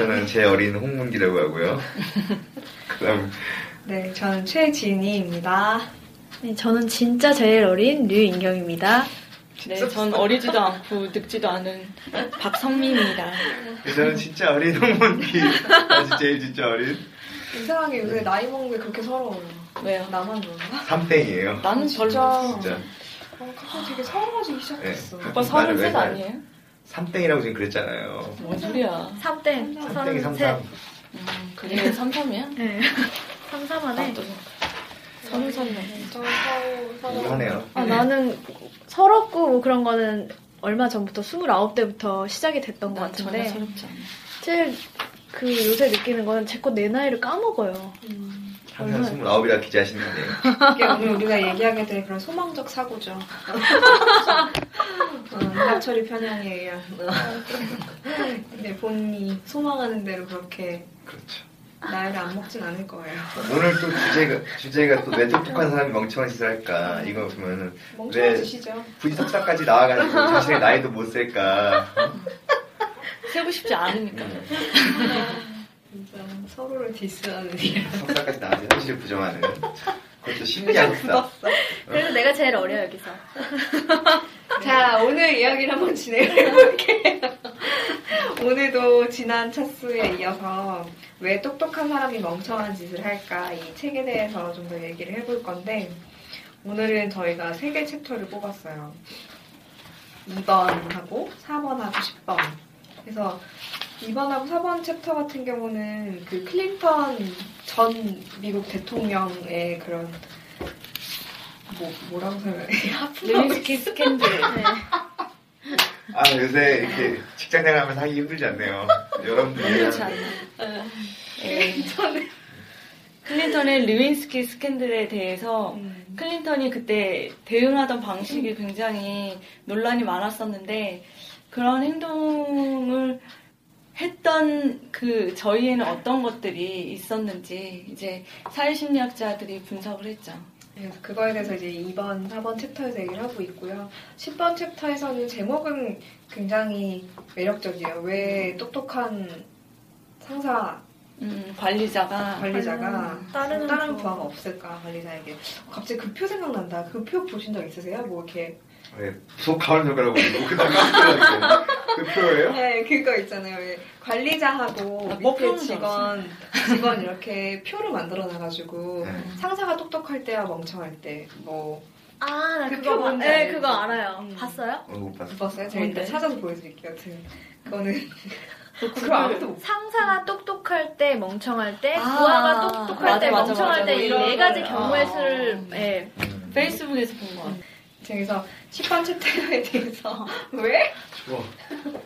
저는 제 어린 홍문기라고 하고요. 그다음 네, 저는 최진희입니다. 네, 저는 진짜 제일 어린 류인경입니다. 네, 전 어리지도 않고 늙지도 않은 박성민입니다. 저는 진짜 어린 홍문기. 아주 제일 진짜 어린 이상하게 요새 나이 먹는 게 그렇게 서러워요. 왜요? 나만 그런가? 삼땡이에요. 나는 별로. 진짜. 어, 갑자기 되게 서러워지기 시작했어. 네. 오빠 왜33 살- 아니에요? 삼땡이라고 지금 그랬잖아요. 뭔 소리야. 3땡, 삼땡이 33. 삼삼. 음, 그게 33이야? 네. 33하네. 나도 서른 살이네. 저 서로 서로 우울하네요. 아, 나는 서럽고 뭐 그런 거는 얼마 전부터 29대부터 시작이 됐던 것 같은데 서럽지 않아. 제일 그 요새 느끼는 거는 제 거 내 나이를 까먹어요. 항상 스물아홉이라 기재하시는데. 이게 오늘 우리가 얘기하게 될 그런 소망적 사고죠. 어, 낙철이 편향에 의한. 근데 본인이 소망하는 대로 그렇게 그렇죠. 나이를 안 먹진 않을 거예요. 오늘 또 주제가 주제가 또 왜 똑똑한 사람이 멍청한 짓을 할까 이거 보면은 멍청해지시죠? 굳이 석사까지 나와가지고 자신의 나이도 못 셀까. 세고 싶지 않으니까. 진짜 서로를 디스하는 일. 석사까지 나와서 현실을 부정하는. 그것도 심리학 석사. 그래서 내가 제일 어려 여기서. 자, 오늘 이야기를 한번 진행해 볼게요. 오늘도 지난 차수에 이어서 왜 똑똑한 사람이 멍청한 짓을 할까 이 책에 대해서 좀 더 얘기를 해볼 건데 오늘은 저희가 세 개 챕터를 뽑았어요. 2번하고 4번하고 10번. 그래서 2번하고 4번 챕터 같은 경우는 그 클린턴 전 미국 대통령의 그런 뭐, 뭐라고 설명해? 르윈스키 스캔들. 네. 아 요새 이렇게 직장 생활하면서 하기 힘들지 않네요. 여러분들 그렇지 이해하는 않나. 예. 클린턴의 르윈스키 스캔들에 대해서 음. 클린턴이 그때 대응하던 방식이 굉장히 논란이 많았었는데 그런 행동을 했던 그 저희에는 어떤 것들이 있었는지 이제 사회심리학자들이 분석을 했죠. 그래서 그거에 대해서 이제 2번, 4번 챕터에서 얘기를 하고 있고요. 10번 챕터에서는 제목은 굉장히 매력적이에요. 왜 똑똑한 상사, 음, 관리자가 관리자가 다른 다른 부하. 부하가 없을까, 관리자에게. 갑자기 그표 생각난다. 그표 보신 적 있으세요? 뭐 이렇게. 왜속 가을 깜짝이야. 그 표예요? 네, 그거 있잖아요. 왜 관리자하고 아, 뭐 밑에 직원, 직원 이렇게 표를 만들어 놔가지고 네. 상사가 똑똑할 때와 멍청할 때, 뭐, 아, 나 그 그거 네, 알죠? 그거 알아요. 음. 봤어요? 어, 못 봤어. 봤어요? 제가 일단? 찾아서 보여드릴게요. 그거는 못 상사가 똑똑할 때, 멍청할 때, 아, 부하가 똑똑할 맞아, 때, 맞아, 멍청할 맞아. 때이 네 가지. 경우의 아. 수를 예. 음. 페이스북에서 본거 같아요. 그래서 10번 챕터에 대해서 왜 좋아.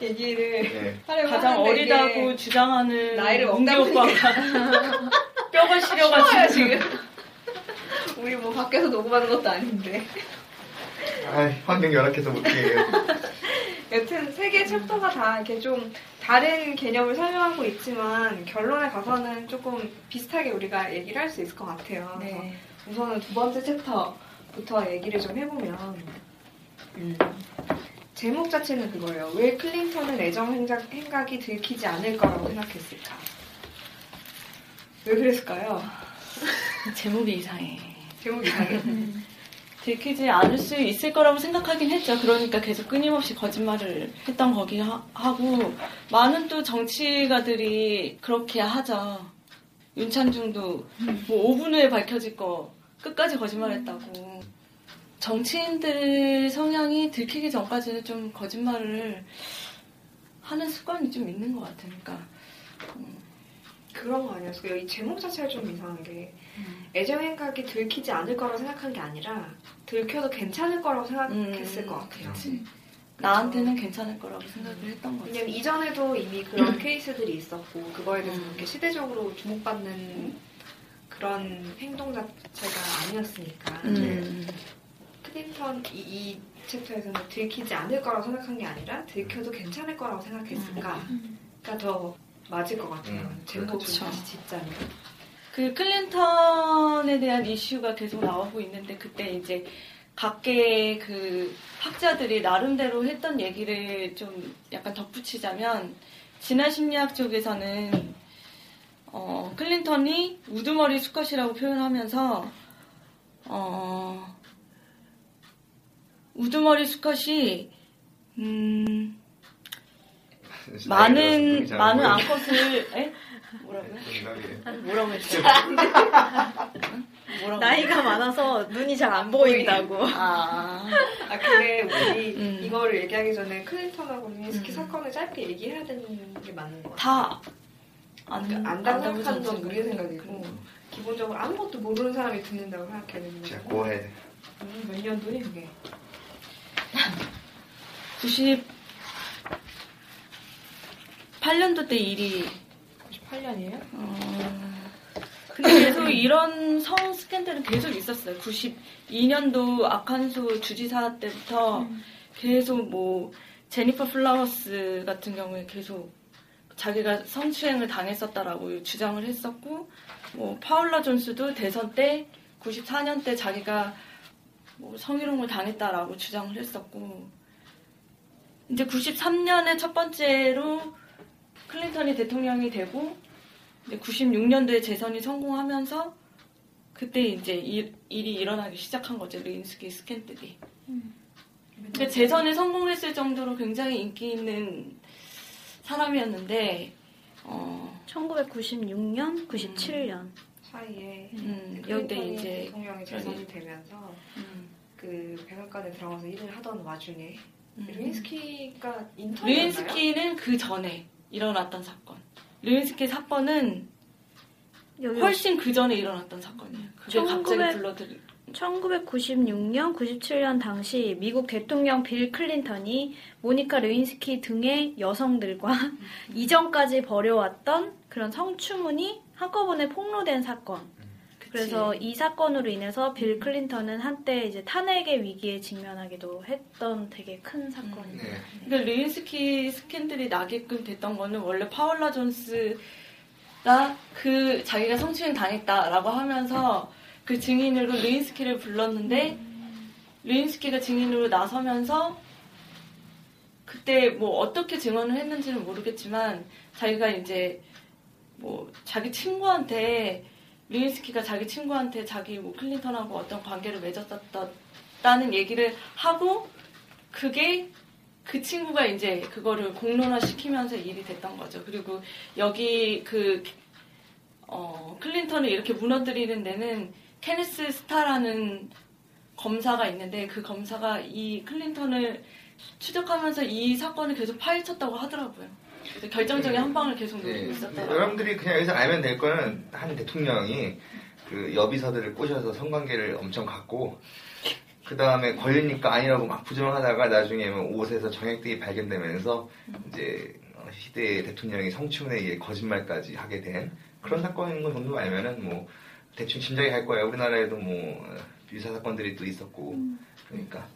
얘기를 네. 하려고 가장 어리다고 주장하는 나이를 먹다 오빠가 뼈가 시려가지고 지금 우리 뭐 밖에서 녹음하는 것도 아닌데 아, 환경 열악해서 못해요. 여튼 세 개 챕터가 다 이렇게 좀 다른 개념을 설명하고 있지만 결론에 가서는 조금 비슷하게 우리가 얘기를 할 수 있을 것 같아요. 네. 우선은 두 번째 챕터부터 얘기를 좀 해보면 음, 제목 자체는 그거예요. 왜 클린턴은 애정 행각, 행각이 들키지 않을 거라고 생각했을까? 왜 그랬을까요? 제목이 이상해. 제목 이상해. 들키지 않을 수 있을 거라고 생각하긴 했죠. 그러니까 계속 끊임없이 거짓말을 했던 거기 하, 고 많은 또 정치가들이 그렇게 하죠. 윤찬중도 뭐 5분 후에 밝혀질 거 끝까지 거짓말했다고. 정치인들 성향이 들키기 전까지는 좀 거짓말을 하는 습관이 좀 있는 것 같으니까. 그런 거 아니었어요. 이 제목 자체가 좀 이상한 게 애정 행각이 들키지 않을 거라고 생각한 게 아니라 들켜도 괜찮을 거라고 생각했을 것 같아요. 그치. 나한테는 괜찮을 거라고 생각을 했던 거지. 왜냐면 이전에도 이미 그런 케이스들이 있었고 그거에 대해서 그렇게 시대적으로 주목받는 그런 행동 자체가 아니었으니까 음. 클린턴 이, 이 챕터에서는 들키지 않을 거라고 생각한 게 아니라 들켜도 괜찮을 거라고 생각했을까 그러니까 더 맞을 것 같아요. 음, 제목을 그렇죠. 다시 짓자면 그 클린턴에 대한 이슈가 계속 나오고 있는데 그때 이제 각계 그 학자들이 나름대로 했던 얘기를 좀 약간 덧붙이자면 진화 심리학 쪽에서는 어, 클린턴이 우두머리 수컷이라고 표현하면서 어, 우두머리 수컷이 음, 많은 많은 암컷을 에? 뭐라고요? 뭐라고 했어요? 뭐라고? 나이가 많아서 눈이 잘 안 보인다고. 아, 아 근데 우리 음. 이거를 얘기하기 전에 클린턴하고 루이스키 음. 사건을 짧게 얘기해야 되는 게 맞는 것 같아요. 다 안, 그러니까 안다고 생각하는 건. 우리의 생각이고 기본적으로 아무것도 모르는 사람이 듣는다고 생각해야 되는 거고 고해야 돼. 음, 몇 년도니 그게 98년도 때 일이 98년이에요? 어, 근데 계속 이런 성 스캔들은 계속 있었어요. 92년도 아칸소 주지사 때부터 계속 뭐 제니퍼 플라워스 같은 경우에 계속 자기가 성추행을 당했었다라고 주장을 했었고 뭐 파울라 존스도 대선 때 94년 때 자기가 뭐 성희롱을 당했다라고 주장을 했었고 이제 93년에 첫 번째로 클린턴이 대통령이 되고 이제 96년도에 재선이 성공하면서 그때 이제 일, 일이 일어나기 시작한 거죠 르윈스키 스캔들이. 근데 재선에 성공했을 정도로 굉장히 인기 있는 사람이었는데 어, 1996년, 97년. 사이에 음, 클린턴이 여기 이제 대통령이 재선이 되면서 음, 그 백악관에 들어가서 일을 하던 와중에 음. 루인스키가 인턴이었나요? 르인스키는 그 전에 일어났던 사건. 르인스키 사건은 여기 훨씬 그 전에 일어났던 사건이에요. 그게 갑자기 1900 불러들 1996년, 97년 당시 미국 대통령 빌 클린턴이 모니카 르윈스키 등의 여성들과 이전까지 벌여왔던 그런 성추문이 한꺼번에 폭로된 사건. 그래서 이 사건으로 인해서 빌 클린턴은 한때 이제 탄핵의 위기에 직면하기도 했던 되게 큰 사건이에요. 네. 그러니까 르윈스키 스캔들이 나게끔 됐던 거는 원래 파울라 존스가 그 자기가 성추행 당했다라고 하면서 그 증인으로 르인스키를 불렀는데 르인스키가 증인으로 나서면서 그때 뭐 어떻게 증언을 했는지는 모르겠지만 자기가 이제 뭐 자기 친구한테 르인스키가 자기 친구한테 자기 뭐 클린턴하고 어떤 관계를 맺었다는 얘기를 하고 그게 그 친구가 이제 그거를 공론화 시키면서 일이 됐던 거죠. 그리고 여기 그, 어, 클린턴을 이렇게 무너뜨리는 데는 케네스 스타라는 검사가 있는데 그 검사가 이 클린턴을 추적하면서 이 사건을 계속 파헤쳤다고 하더라고요. 결정적인 한 방을 계속 노리고 네. 있었더라고요. 여러분들이 그냥 여기서 알면 될 거는 한 대통령이 그 여비서들을 꼬셔서 성관계를 엄청 갖고 그 다음에 걸리니까 아니라고 막 부정하다가 나중에 뭐 옷에서 정액들이 발견되면서 이제 어, 시대의 대통령이 성추문에 의해 거짓말까지 하게 된 그런 사건인 거 정도 알면은 뭐 대충 짐작이 갈 거예요. 우리나라에도 뭐 어, 유사 사건들이 또 있었고 그러니까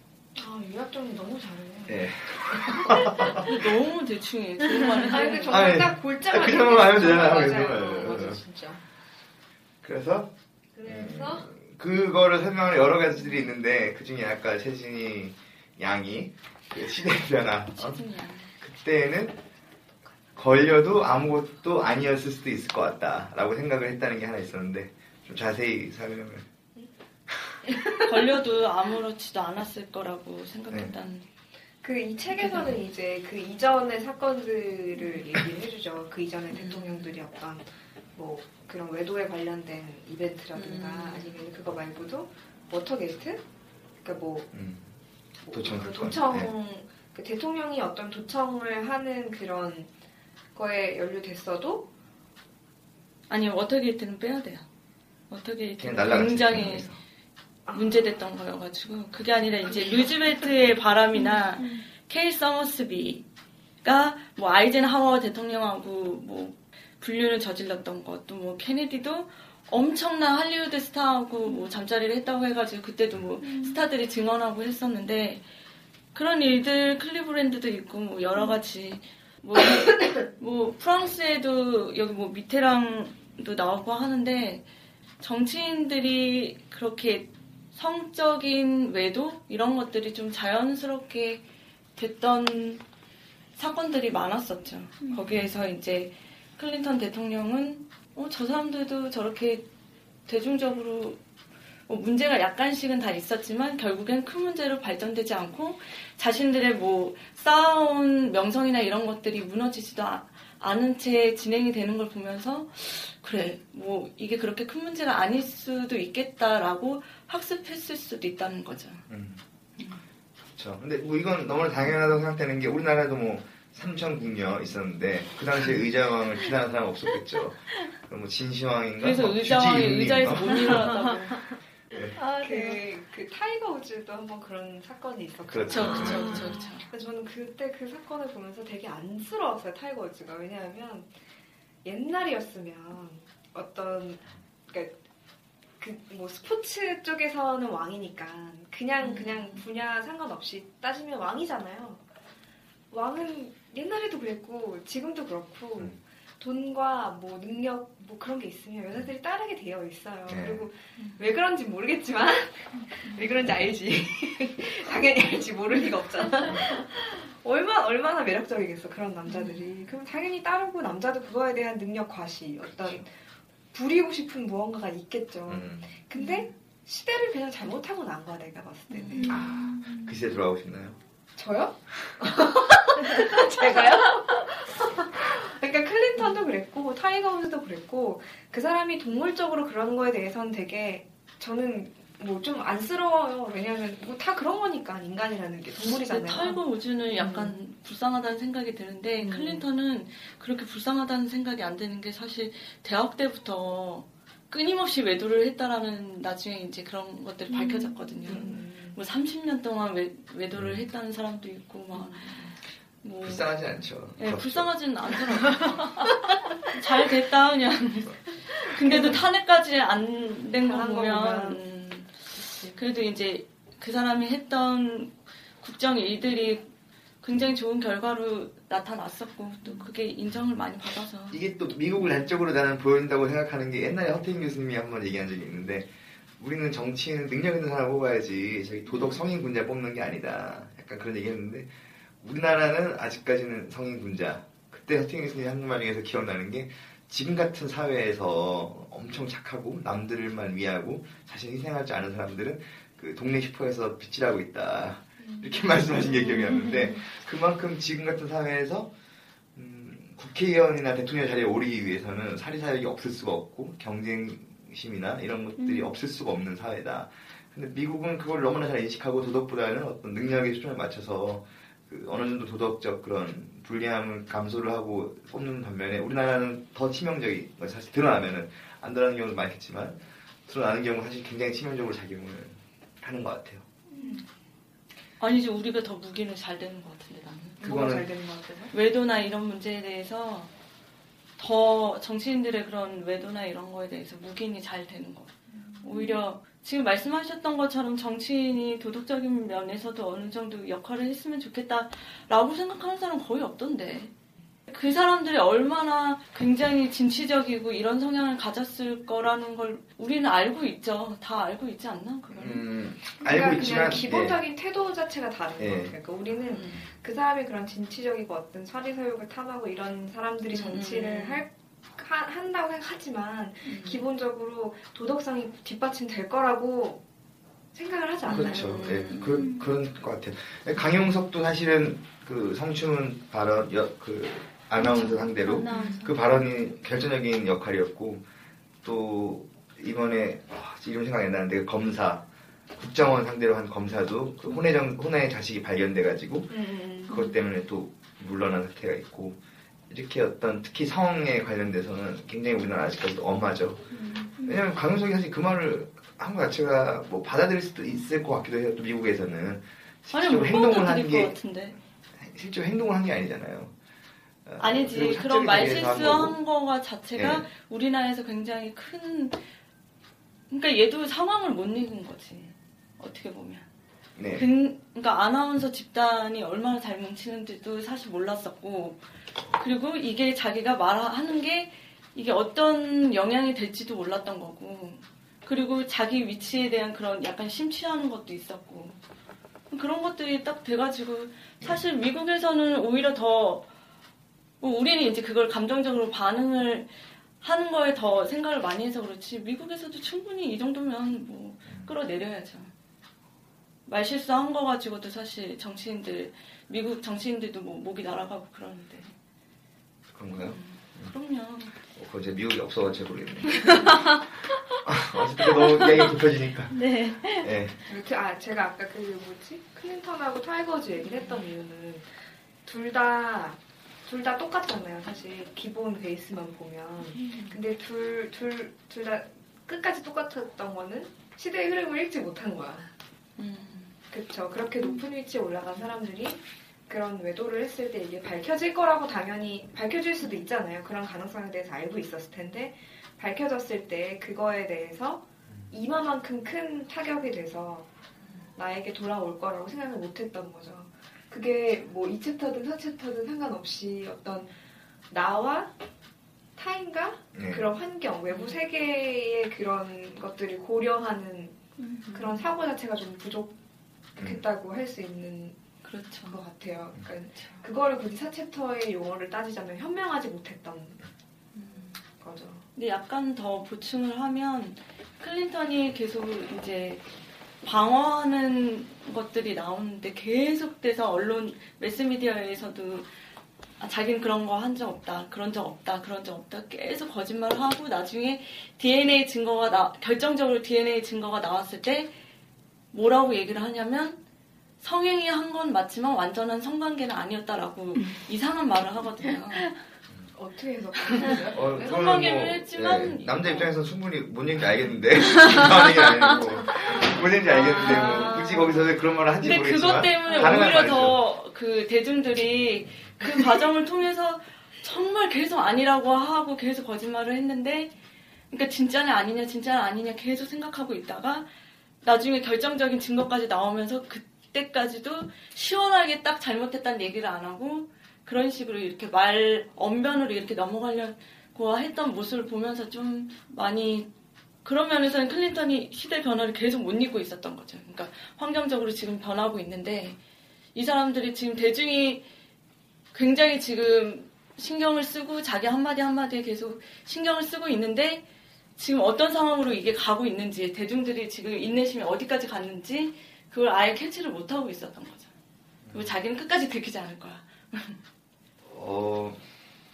아 유학정이 너무 잘해. 예. 너무 대충해. 좋은 말을 아니 해. 그 정말 아니, 딱 골자만 아, 그 정도만 알면 되잖아요. 맞아요. 그 정도만. 맞아 진짜. 그래서 그래서 그거를 설명하는 여러 가지들이 있는데 그 중에 아까 최진이 양이 그 시대의 변화. 어? 시즌이야. 그때는 걸려도 아무것도 아니었을 수도 있을 것 같다라고 생각을 했다는 게 하나 있었는데 좀 자세히 설명을. 걸려도 아무렇지도 않았을 거라고 생각했다는. 그이 책에서는 이제 그 이전의 사건들을 얘기를 해주죠. 그 이전의 음. 대통령들이 어떤 뭐 그런 외도에 관련된 이벤트라든가 음. 아니면 그거 말고도 워터게이트? 그러니까 뭐 음. 뭐 도청 그. 도청 네. 그 대통령이 어떤 도청을 하는 그런 거에 연루됐어도 아니 워터게이트는 빼야 돼요. 워터게이트는. 굉장히 문제됐던 거여가지고 그게 아니라 이제 루즈벨트의 바람이나 케이 서머스비가 뭐 아이젠하워 대통령하고 뭐 불륜을 저질렀던 것도 뭐 케네디도 엄청난 할리우드 스타하고 뭐 잠자리를 했다고 해가지고 그때도 뭐 스타들이 증언하고 했었는데 그런 일들 클리브랜드도 있고 뭐 여러 가지 뭐, 뭐 프랑스에도 여기 뭐 미테랑도 나오고 하는데 정치인들이 그렇게 성적인 외도 이런 것들이 좀 자연스럽게 됐던 사건들이 많았었죠. 거기에서 이제 클린턴 대통령은 어, 저 사람들도 저렇게 대중적으로 뭐 문제가 약간씩은 다 있었지만 결국엔 큰 문제로 발전되지 않고 자신들의 뭐 쌓아온 명성이나 이런 것들이 무너지지도 아- 않은 채 진행이 되는 걸 보면서 그래 뭐 이게 그렇게 큰 문제가 아닐 수도 있겠다라고 학습했을 수도 있다는 거죠. 음. 그렇죠. 근데 뭐 이건 너무나 당연하다고 생각되는 게 우리나라에도 뭐 삼천 궁녀 있었는데 그 당시에 의자왕을 비난하는 사람 없었겠죠. 그럼 뭐 진시황인가? 그래서 뭐 의자왕이 의자에서 어? 못 일어났다고. 아, 그, 그 타이거 우즈도 한번 그런 사건이 있었거든요. 그렇죠. 그쵸. 근데 저는 그때 그 사건을 보면서 되게 안쓰러웠어요, 타이거 우즈가. 왜냐하면 옛날이었으면 어떤, 그니까, 그, 뭐, 스포츠 쪽에서는 왕이니까 그냥, 음. 그냥 분야 상관없이 따지면 왕이잖아요. 왕은 옛날에도 그랬고, 지금도 그렇고, 음. 돈과 뭐 능력, 뭐 그런 게 있으면 여자들이 따르게 되어 있어요. 네. 그리고 왜 그런지 모르겠지만, 왜 그런지 알지. 당연히 알지, 모를 리가 없잖아. 얼마, 얼마나 매력적이겠어, 그런 남자들이. 그럼 당연히 따르고 남자도 그거에 대한 능력 과시, 어떤 부리고 싶은 무언가가 있겠죠. 음. 근데 시대를 그냥 잘못하고 난 거야, 내가 봤을 때는. 아, 그 시대 돌아가고 싶나요? 저요? 제가요? 그러니까 클린턴도 그랬고 타이거 우즈도 그랬고 그 사람이 동물적으로 그러는 거에 대해서는 되게 저는 뭐 좀 안쓰러워요. 왜냐하면 뭐 다 그런 거니까 인간이라는 게 동물이잖아요. 타이거 우즈는 약간 불쌍하다는 생각이 드는데 음. 클린턴은 그렇게 불쌍하다는 생각이 안 드는 게 사실 대학 때부터 끊임없이 외도를 했다라는 나중에 이제 그런 것들이 밝혀졌거든요. 음. 뭐 30년 동안 외, 외도를 했다는 사람도 있고 막 뭐. 불쌍하지 않죠. 예, 그렇죠. 불쌍하지는 않더라고요. 잘 됐다, 그냥. 근데도 탄핵까지 안 된 거 보면. 음, 그래도 이제 그 사람이 했던 국정 일들이 굉장히 좋은 결과로 나타났었고, 또 그게 인정을 많이 받아서. 이게 또 미국을 단적으로 나는 보인다고 생각하는 게 옛날에 허태인 교수님이 한 번 얘기한 적이 있는데 우리는 정치인은 능력 있는 사람 뽑아야지 저기 도덕 성인 군자 뽑는 게 아니다. 약간 그런 얘기 했는데 우리나라는 아직까지는 성인 군자. 그때 허태인 교수님이 한 말 중에서 기억나는 게 지금 같은 사회에서 엄청 착하고 남들만 위하고 자신 희생할 줄 아는 사람들은 그 동네 슈퍼에서 빗질하고 있다. 이렇게 말씀하신 게 기억이 났는데 그만큼 지금 같은 사회에서 음, 국회의원이나 대통령 자리에 오르기 위해서는 사리사욕이 없을 수가 없고 경쟁심이나 이런 것들이 없을 수가 없는 사회다. 근데 미국은 그걸 너무나 잘 인식하고 도덕보다는 어떤 능력에 초점을 맞춰서 그 어느 정도 도덕적 그런 불리함을 감소를 하고 뽑는 반면에 우리나라는 더 치명적인 거 사실 드러나면은 안 드러나는 경우도 많겠지만 드러나는 경우 사실 굉장히 치명적으로 작용을 하는 것 같아요. 아니죠, 우리가 더 무기는 잘 되는 것 같은데, 나는. 그거는- 잘 되는 것 같아서. 외도나 이런 문제에 대해서 더 정치인들의 그런 외도나 이런 거에 대해서 묵인이 잘 되는 거. 오히려 지금 말씀하셨던 것처럼 정치인이 도덕적인 면에서도 어느 정도 역할을 했으면 좋겠다라고 생각하는 사람 거의 없던데. 그 사람들이 얼마나 굉장히 진취적이고 이런 성향을 가졌을 거라는 걸 우리는 알고 있죠. 다 알고 있지 않나? 그걸. 음, 그러니까 알고 있지만 그냥 기본적인 태도 자체가 다른 예. 것 같아요. 그러니까 우리는 음. 그 사람이 그런 진취적이고 어떤 사리사욕을 탐하고 이런 사람들이 정치를 음. 할 하, 한다고 생각하지만 음. 기본적으로 도덕성이 뒷받침될 거라고 생각을 하지 않나요? 그렇죠. 예, 음. 그, 그런 것 같아요. 강용석도 사실은 그 성추문 발언, 여, 그 아나운서 상대로 아나운서. 그 발언이 결정적인 역할이었고 또 이번에 아, 이름 생각이 안 나는데 검사 국정원 상대로 한 검사도 그 혼외 정 혼외 자식이 발견돼가지고 음, 그것 때문에 또 물러난 사태가 있고 이렇게 어떤 특히 성에 관련돼서는 굉장히 우리나라 아직까지도 엄하죠. 왜냐면 강용석이 사실 그 말을 한 것 자체가 뭐 받아들일 수도 있을 것 같기도 해요. 또 미국에서는 실제로 못 행동을 것게 같은데. 실제로 행동을 한 게 아니잖아요. 어, 아니지. 그런 사적인 말실수 자리에서 한 거고. 한 거가 자체가 예. 우리나라에서 굉장히 큰. 그러니까 얘도 상황을 못 읽은 거지. 어떻게 보면. 네. 근- 그러니까 아나운서 집단이 얼마나 잘 뭉치는지도 사실 몰랐었고 그리고 이게 자기가 말하는 게 이게 어떤 영향이 될지도 몰랐던 거고 그리고 자기 위치에 대한 그런 약간 심취하는 것도 있었고 그런 것들이 딱 돼가지고 사실 미국에서는 오히려 더뭐 우리는 이제 그걸 감정적으로 반응을 하는 거에 더 생각을 많이 해서 그렇지 미국에서도 충분히 이 정도면 뭐 끌어내려야죠. 말 실수한 거 가지고도 사실 정치인들 미국 정치인들도 뭐 목이 날아가고 그러는데 그런가요? 그럼요. 어, 그거 이제 미국이 없어가지고 모르겠네. 어쨌든 너무 이야기 좁혀지니까. 네. 예. 그- 아 제가 아까 그 뭐지 클린턴하고 타이거 우즈 얘기를 했던 이유는 둘 다 둘 다 똑같잖아요 사실 기본 베이스만 보면 근데 둘 둘 둘 다 끝까지 똑같았던 거는 시대의 흐름을 읽지 못한 거야 음. 그쵸 그렇게 높은 위치에 올라간 사람들이 그런 외도를 했을 때 이게 밝혀질 거라고 당연히 밝혀질 수도 있잖아요 그런 가능성에 대해서 알고 있었을 텐데 밝혀졌을 때 그거에 대해서 이마만큼 큰 타격이 돼서 나에게 돌아올 거라고 생각을 못 했던 거죠. 그게 뭐 2챕터든 4챕터든 상관없이 어떤 나와 타인과 네. 그런 환경, 외부 세계의 그런 것들을 고려하는 그런 사고 자체가 좀 부족 했다고 할수 있는 그렇죠. 것 같아요. 그러니까 그거를 굳이 4챕터의 용어를 따지자면 현명하지 못했던 거죠. 근데 약간 더 보충을 하면 클린턴이 계속 이제 방어하는 것들이 나오는데 계속돼서 언론 매스미디어에서도 아, 자기는 그런 거 한 적 없다, 그런 적 없다, 그런 적 없다 계속 거짓말을 하고 나중에 DNA 증거가 나 결정적으로 DNA 증거가 나왔을 때 뭐라고 얘기를 하냐면 성행위 한 건 맞지만 완전한 성관계는 아니었다라고 이상한 말을 하거든요. 어떻게 해석하는 거죠? 어, 성관계를 했지만 예, 남자 입장에서는 충분히 뭔 얘기인지 알겠는데 아니고 뭔 얘기인지 알겠는데 뭐 아. 굳이 거기서 왜 그런 말을 하는지 근데 모르겠지만 그것 때문에 오히려. 더 그 대중들이 그 과정을 통해서 정말 계속 아니라고 하고 계속 거짓말을 했는데 그러니까 진짜냐 아니냐 진짜냐 아니냐 계속 생각하고 있다가 나중에 결정적인 증거까지 나오면서 그때까지도 시원하게 딱 잘못했다는 얘기를 안 하고 그런 식으로 이렇게 말 언변으로 이렇게 넘어가려고 했던 모습을 보면서 좀 많이 그런 면에서는 클린턴이 시대 변화를 계속 못 잊고 있었던 거죠. 그러니까 환경적으로 지금 변하고 있는데 이 사람들이 지금 대중이 굉장히 지금 신경을 쓰고 자기 한마디 한마디에 계속 신경을 쓰고 있는데 지금 어떤 상황으로 이게 가고 있는지 대중들이 지금 인내심이 어디까지 갔는지 그걸 아예 캐치를 못하고 있었던 거죠. 그리고 자기는 끝까지 들키지 않을 거야. 어,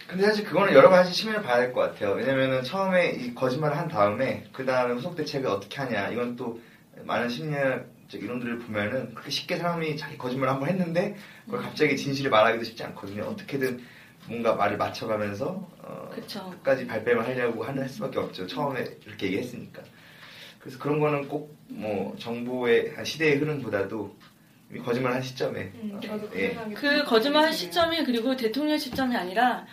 근데 사실 그거는 여러 가지 측면을 봐야 될 것 같아요. 왜냐면은 처음에 이 거짓말을 한 다음에 그 다음에 후속 대책을 어떻게 하냐. 이건 또 많은 심리학적 이론들을 보면은 그렇게 쉽게 사람이 자기 거짓말을 한번 했는데 그걸 갑자기 진실을 말하기도 쉽지 않거든요. 어떻게든 뭔가 말을 맞춰가면서 어, 그쵸. 끝까지 발뺌을 하려고 하는 할 수밖에 없죠. 처음에 이렇게 얘기했으니까. 그래서 그런 거는 꼭 뭐 정보의 한 시대의 흐름보다도 이미 거짓말 한 시점에 음, 어, 저도 그 예. 그 거짓말 시점이 그리고 대통령 시점이 아니라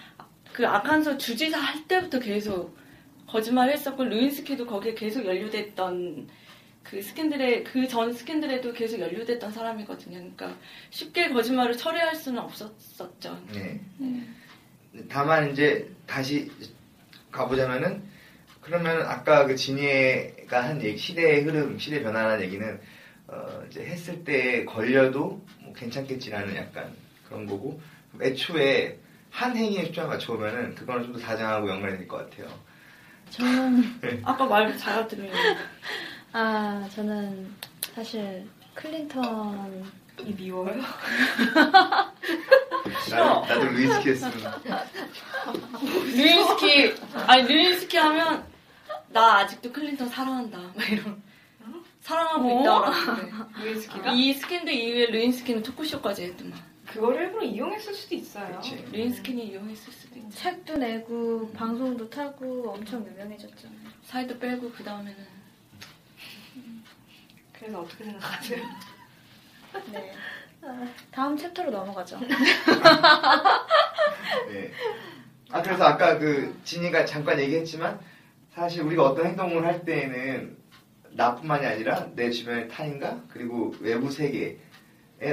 그 아칸소 주지사 할 때부터 계속 거짓말을 했었고 루인스키도 거기에 계속 연루됐던 그 스캔들에 그 전 스캔들에도 계속 연루됐던 사람이거든요. 그러니까 쉽게 거짓말을 처리할 수는 없었었죠. 네. 음. 다만 이제 다시 가보자면은 그러면 아까 그 진이가 한 얘기, 시대의 흐름, 시대 변화라는 얘기는 어, 이제 했을 때 걸려도 뭐 괜찮겠지라는 약간 그런 거고 애초에 한 행위에 초점을 맞춰보면은 그거는 좀 더 다정하고 연관이 될 것 같아요. 저는 아까 말 잘 들으면 아 저는 사실 클린턴 이 미워요? 나도, 나도 르윈스키 했으면 르윈스키 아니 르윈스키 하면 나 아직도 클린턴 사랑한다 막 이런 사랑하고 어? 있다 르윈스키가? 이 스캔들 이후에 르윈스키는 토크쇼까지 했더만 그걸 일부러 이용했을 수도 있어요. 르윈스키는 이용했을 수도 있지 책도 내고 방송도 타고 엄청 유명해졌잖아요. 살도 빼고 그 다음에는 그래서 어떻게 생각하세요? 네. 다음 챕터로 넘어가죠. 네. 아 그래서 아까 그 진이가 잠깐 얘기했지만 사실 우리가 어떤 행동을 할 때에는 나뿐만이 아니라 내 주변의 타인과 그리고 외부 세계의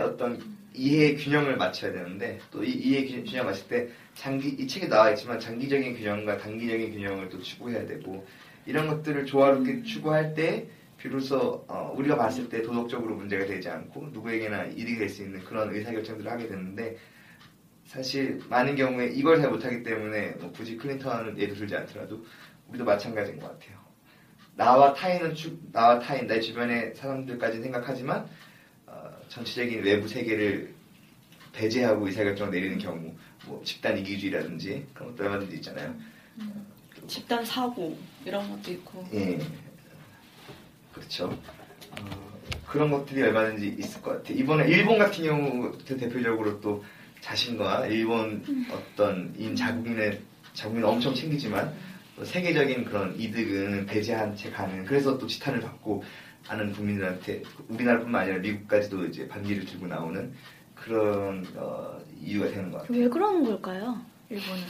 어떤 이해의 균형을 맞춰야 되는데 또 이 이해 균- 균형 맞출 때 장기 이 책에 나와 있지만 장기적인 균형과 단기적인 균형을 또 추구해야 되고 이런 것들을 조화롭게 추구할 때 비로소 어, 우리가 봤을 때 도덕적으로 문제가 되지 않고 누구에게나 이득이 될 수 있는 그런 의사결정들을 하게 되는데 사실 많은 경우에 이걸 잘 못하기 때문에 뭐 굳이 클린턴을 예를 들지 않더라도 우리도 마찬가지인 것 같아요. 나와 타인은 추- 나와 타인 내 주변의 사람들까지 생각하지만 어, 전체적인 외부 세계를 배제하고 의사결정을 내리는 경우 뭐 집단 이기주의라든지 그런 것도 얼마든지 있잖아요. 집단 사고 이런 것도 있고 예. 그렇죠. 어, 그런 것들이 얼마든지 있을 것 같아요. 이번에 일본 같은 경우 대표적으로 또 자신과 일본 어떤 인 자국민의 자국민 엄청 챙기지만 또 세계적인 그런 이득은 배제한 채 가는 그래서 또 지탄을 받고 하는 국민들한테 우리나라뿐만 아니라 미국까지도 이제 반기를 들고 나오는 그런 어, 이유가 되는 것 같아요. 왜 그러는 걸까요? 일본은.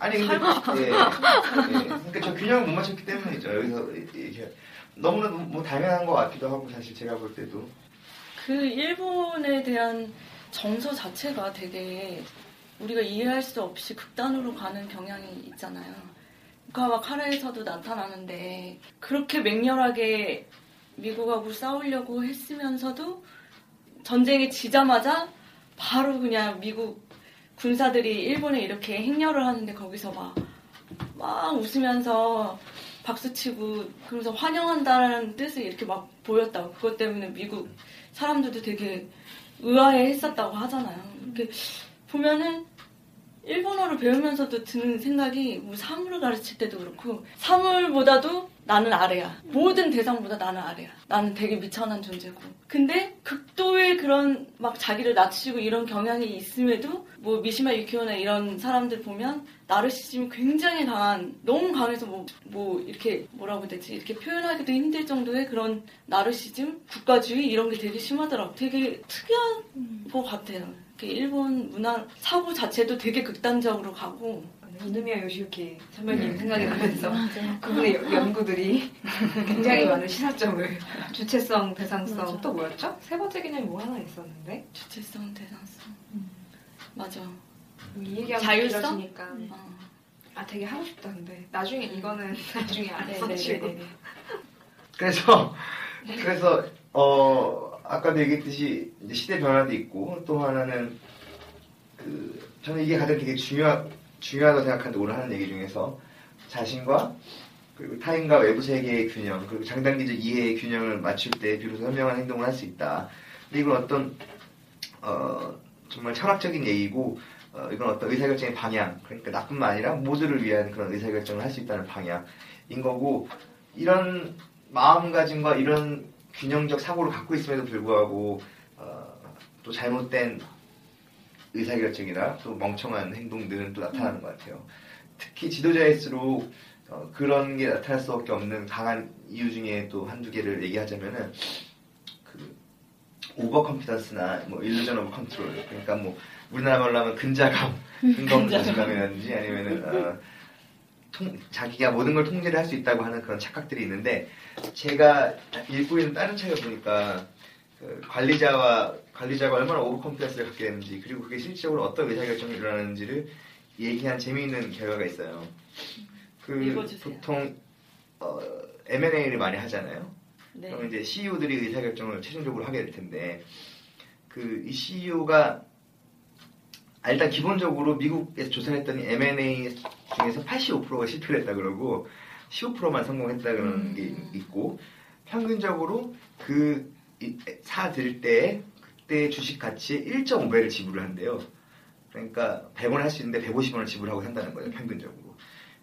아니 근데 예, 예. 그러니까 저 균형을 못 맞췄기 때문이죠. 여기서 이렇게 너무나 뭐 당연한 것 같기도 하고 사실 제가 볼 때도 그 일본에 대한 정서 자체가 되게 우리가 이해할 수 없이 극단으로 가는 경향이 있잖아요. 막 하나에서도 나타나는데 그렇게 맹렬하게 미국하고 싸우려고 했으면서도 전쟁이 지자마자 바로 그냥 미국 군사들이 일본에 이렇게 행렬을 하는데 거기서 막, 막 웃으면서 박수치고 그러면서 환영한다는 뜻을 이렇게 막 보였다고. 그것 때문에 미국 사람들도 되게 의아해 했었다고 하잖아요. 이렇게 보면은 일본어를 배우면서도 드는 생각이 뭐 사물을 가르칠 때도 그렇고 사물보다도 나는 아래야. 모든 대상보다 나는 아래야. 나는 되게 미천한 존재고. 근데 극도의 그런 막 자기를 낮추고 이런 경향이 있음에도 뭐 미시마 유키오나 이런 사람들 보면 나르시즘이 굉장히 강한 너무 강해서 뭐, 뭐 이렇게 뭐라고 해야 되지? 이렇게 표현하기도 힘들 정도의 그런 나르시즘 국가주의 이런 게 되게 심하더라고. 되게 특이한 것 같아요. 이렇게 일본 문화 사고 자체도 되게 극단적으로 가고. 이누미야 요시유키 선배님 생각이 나면서 맞아요. 그분의 연- 연구들이 굉장히 많은 시사점을 주체성, 대상성. 맞아. 또 뭐였죠? 세 번째 개념이 뭐 하나 있었는데? 주체성 대상성. 맞아 이 얘기하면 자율성? 길어지니까 어. 아 되게 하고 싶다 근데 나중에 이거는 나중에 안 써주고 네네네네. 그래서 그래서 어 아까도 얘기했듯이 이제 시대 변화도 있고 또 하나는 그 저는 이게 가장 되게 중요 중요하다고 생각하는데 오늘 하는 얘기 중에서 자신과 그리고 타인과 외부 세계의 균형 그리고 장단기적 이해의 균형을 맞출 때 비로소 현명한 행동을 할 수 있다. 근데 이건 어떤 어 정말 철학적인 얘기고 어, 이건 어떤 의사결정의 방향 그러니까 나뿐만 아니라 모두를 위한 그런 의사결정을 할 수 있다는 방향인 거고 이런 마음가짐과 이런 균형적 사고를 갖고 있음에도 불구하고 어, 또 잘못된 의사결정이나 또 멍청한 행동들은 또 나타나는 것 같아요. 특히 지도자일수록 어, 그런 게 나타날 수 밖에 없는 강한 이유 중에 또 한두 개를 얘기하자면은 그 overconfidence나 뭐 illusion of control 그러니까 뭐 우리나라 말로 하면 근자감 근거 없는 자신감이라든지 아니면은 어, 통- 자기가 모든 걸 통제를 할 수 있다고 하는 그런 착각들이 있는데 제가 읽고 있는 다른 책을 보니까 그 관리자와 관리자가 얼마나 overconfidence를 갖게 되는지 그리고 그게 실질적으로 어떤 의사결정이 일어나는지를 얘기한 재미있는 결과가 있어요. 그 읽어주세요. 보통 어, M&A를 많이 하잖아요. 네. 그러면 이제 CEO들이 의사결정을 최종적으로 하게 될 텐데 그 이 CEO가 아, 일단 기본적으로 미국에서 조사를 했더니 M&A 중에서 85%가 실패를 했다 그러고 15%만 성공했다 그러는 게 있고 평균적으로 그 사들 때 그때 주식 가치의 1.5배를 지불을 한대요. 그러니까 100원 할수 있는데 150원을 지불하고 산다는 거예요, 평균적으로.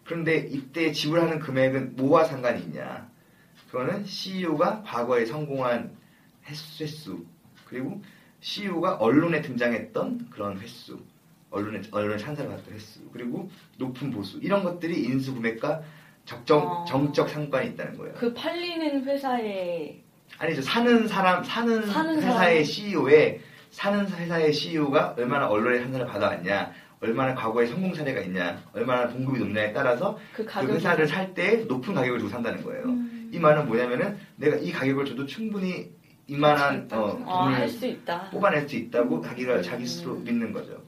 그런데 이때 지불하는 금액은 뭐와 상관이 있냐? 그거는 CEO가 과거에 성공한 횟수, 횟수 그리고 CEO가 언론에 등장했던 그런 횟수, 언론에 언론에 찬사를 받던 횟수, 그리고 높은 보수 이런 것들이 인수 금액과 적정 어. 정적 상관이 있다는 거예요. 그 팔리는 회사에 아니죠. 사는 사람, 사는, 사는 회사의 사람. CEO에, 사는 회사의 CEO가 얼마나 언론의 한사를 받아왔냐, 얼마나 과거에 성공 사례가 있냐, 얼마나 동급이 높냐에 따라서 그 그 회사를 살 때 높은 가격을 주고 산다는 거예요. 이 말은 뭐냐면은 내가 이 가격을 줘도 충분히 이만한 어, 아, 돈을 할수 있다. 뽑아낼 수 있다고 자기가 자기 스스로 믿는 거죠.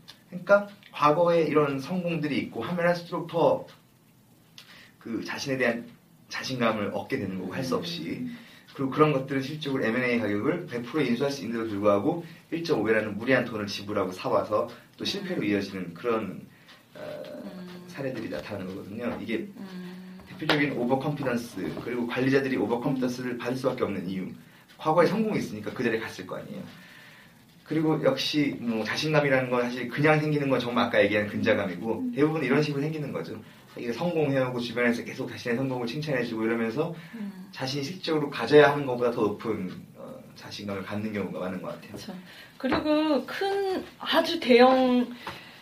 그러니까 과거에 이런 성공들이 있고 하면 할수록 더 그 자신에 대한 자신감을 얻게 되는 거고 할 수 없이. 그리고 그런 것들은 실질적으로 M&A 가격을 100% 인수할 수 있는데도 불구하고 1.5배라는 무리한 돈을 지불하고 사와서 또 실패로 이어지는 그런 어, 사례들이 나타나는 거거든요. 이게 음, 대표적인 overconfidence 그리고 관리자들이 overconfidence를 받을 수밖에 없는 이유. 과거에 성공이 있으니까 그 자리에 갔을 거 아니에요 그리고 역시 뭐 자신감이라는 건 사실 그냥 생기는 건 정말 아까 얘기한 근자감이고 대부분 이런 식으로 생기는 거죠 자기가 성공해오고 주변에서 계속 자신의 성공을 칭찬해주고 이러면서 음. 자신이 실질적으로 가져야 하는 것보다 더 높은 어, 자신감을 갖는 경우가 많은 것 같아요 그렇죠. 그리고 큰 아주 대형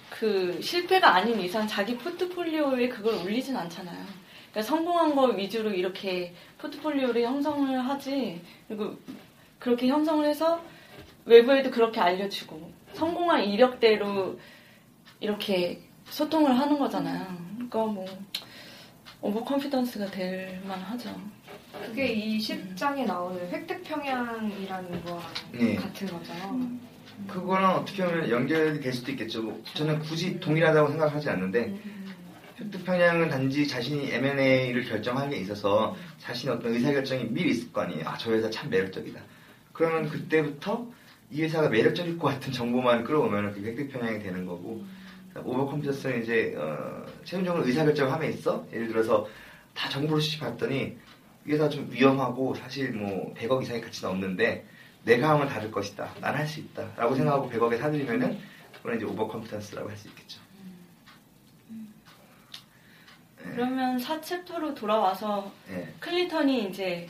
그 실패가 아닌 이상 자기 포트폴리오에 그걸 올리진 않잖아요. 그러니까 성공한 거 위주로 이렇게 포트폴리오를 형성을 하지. 그리고 그렇게 형성을 해서 외부에도 그렇게 알려주고 성공한 이력대로 이렇게 소통을 하는 거잖아요. 그러니까 뭐 오버 컨피던스가 될 만하죠. 그게 이 10장에 나오는 획득 평양이라는 거와 네. 같은 거죠. 그거랑 어떻게 보면 연결이 될 수도 있겠죠 뭐 저는 굳이 동일하다고 생각하지 않는데 획득 평양은 단지 자신이 M&A를 결정하는 게 있어서 자신의 어떤 의사결정이 미리 있을 거 아니에요. 아, 저 회사 참 매력적이다. 그러면 그때부터 이 회사가 매력적일 것 같은 정보만 끌어오면 그게 획득평양이 되는 거고 오버컴퓨터스는 이제 어, 최종적으로 의사결정을 함에 있어 예를 들어서 다 정보를 수집했더니 이 회사 좀 위험하고 사실 뭐 100억 이상의 가치는 없는데 내가 하면 다를 것이다. 난 할 수 있다. 라고 생각하고 100억에 사들이면은 그건 이제 오버컴퓨터스라고 할 수 있겠죠. 그러면 4챕터로 돌아와서 예. 클린턴이 이제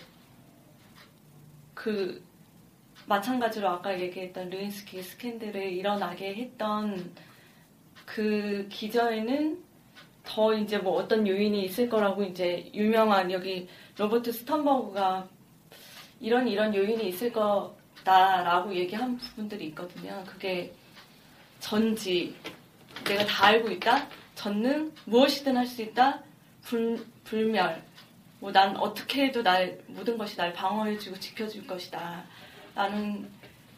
그 마찬가지로 아까 얘기했던 루인스키 스캔들을 일어나게 했던 그 기저에는 더 이제 뭐 어떤 요인이 있을 거라고 이제 유명한 여기 로버트 스턴버그가 이런 이런 요인이 있을 거다라고 얘기한 부분들이 있거든요. 그게 전지 내가 다 알고 있다. 전능 무엇이든 할 수 있다. 불, 불멸 뭐 난 어떻게 해도 날 모든 것이 날 방어해주고 지켜줄 것이다. 라는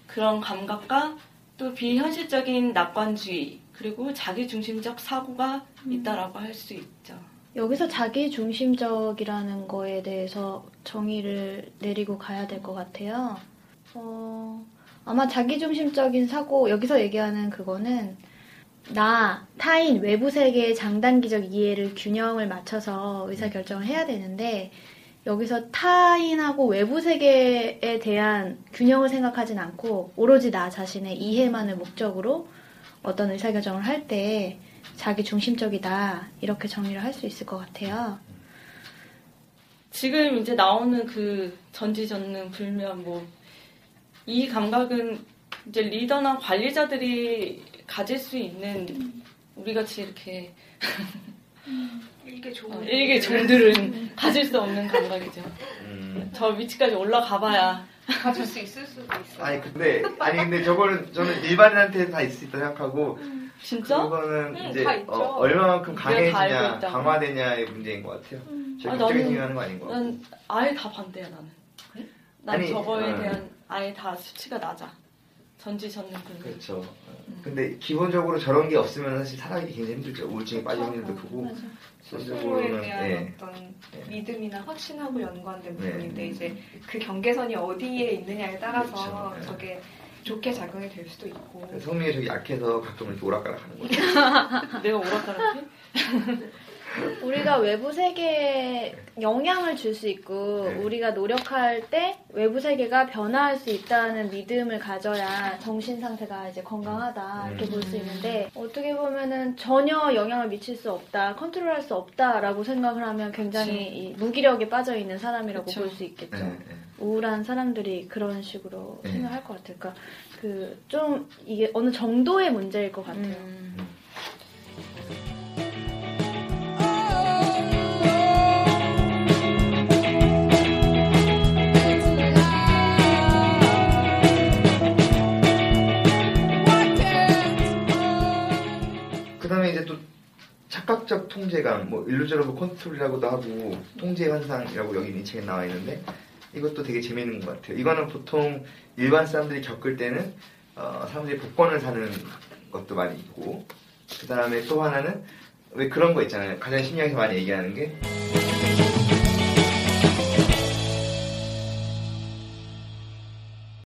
그런 감각과 또 비현실적인 낙관주의 그리고 자기중심적 사고가 있다라고 할 수 있죠. 여기서 자기 중심적이라는 거에 대해서 정의를 내리고 가야 될 것 같아요. 어, 아마 자기 중심적인 사고, 여기서 얘기하는 그거는 나, 타인, 외부 세계의 장단기적 이해를 균형을 맞춰서 의사결정을 해야 되는데, 여기서 타인하고 외부 세계에 대한 균형을 생각하진 않고, 오로지 나 자신의 이해만을 목적으로 어떤 의사결정을 할 때, 자기 중심적이다 이렇게 정리를 할 수 있을 것 같아요. 지금 이제 나오는 그 전지전능 불면 뭐 이 감각은 이제 리더나 관리자들이 가질 수 있는 우리 같이 이렇게 이게 좋은 어, 일개 종들은 가질 수 없는 감각이죠. 음. 저 위치까지 올라가봐야 가질 수 있을 수도 있어. 아니 근데 아니 근데 저거는 저는 일반인한테 다 있을 수 있다 생각하고 진짜? 그거는 응, 이제 다 있죠. 어, 얼마만큼 강해지냐. 강화되냐의 문제인 것 같아요. 저 아, 극적인 나는- 생각하는 거 아닌 것 같고. 난 아예 다 반대야 나는. 난 아니, 저거에 어. 대한 아예 다 수치가 낮아. 던지셨는 분들. 그렇죠. 근데 기본적으로 저런 게 없으면 사실 살아가기 굉장히 힘들죠. 우울증에 빠지는 일도. 크고. 스스로에 대한 예. 어떤 네. 믿음이나 확신하고 연관된 네. 부분인데 이제 그 경계선이 어디에 있느냐에 따라서 그렇죠. 네. 저게 좋게 작용이 될 수도 있고 성민이 저기 약해서 가끔 이렇게 오락가락 하는 거죠. 내가 오락가락해? 우리가 외부 세계에 영향을 줄 수 있고 네. 우리가 노력할 때 외부 세계가 변화할 수 있다는 믿음을 가져야 정신 상태가 이제 건강하다 이렇게 음. 볼수 있는데 어떻게 보면은 전혀 영향을 미칠 수 없다 컨트롤할 수 없다라고 생각을 하면 굉장히 이 무기력에 빠져 있는 사람이라고. 볼 수 있겠죠. 네, 네. 우울한 사람들이 그런 식으로 네. 생각할 것 같아요. 그러니까 그 좀 이게 어느 정도의 문제일 것 같아요. 음. 착각적 통제감, 뭐 illusion of control이라고도 하고 통제 환상이라고 여기 이 책에 나와 있는데 이것도 되게 재미있는 것 같아요. 이거는 보통 일반 사람들이 겪을 때는 어, 사람들이 복권을 사는 것도 많이 있고 그 다음에 또 하나는 왜 그런 거 있잖아요. 가장 심리학에서 많이 얘기하는 게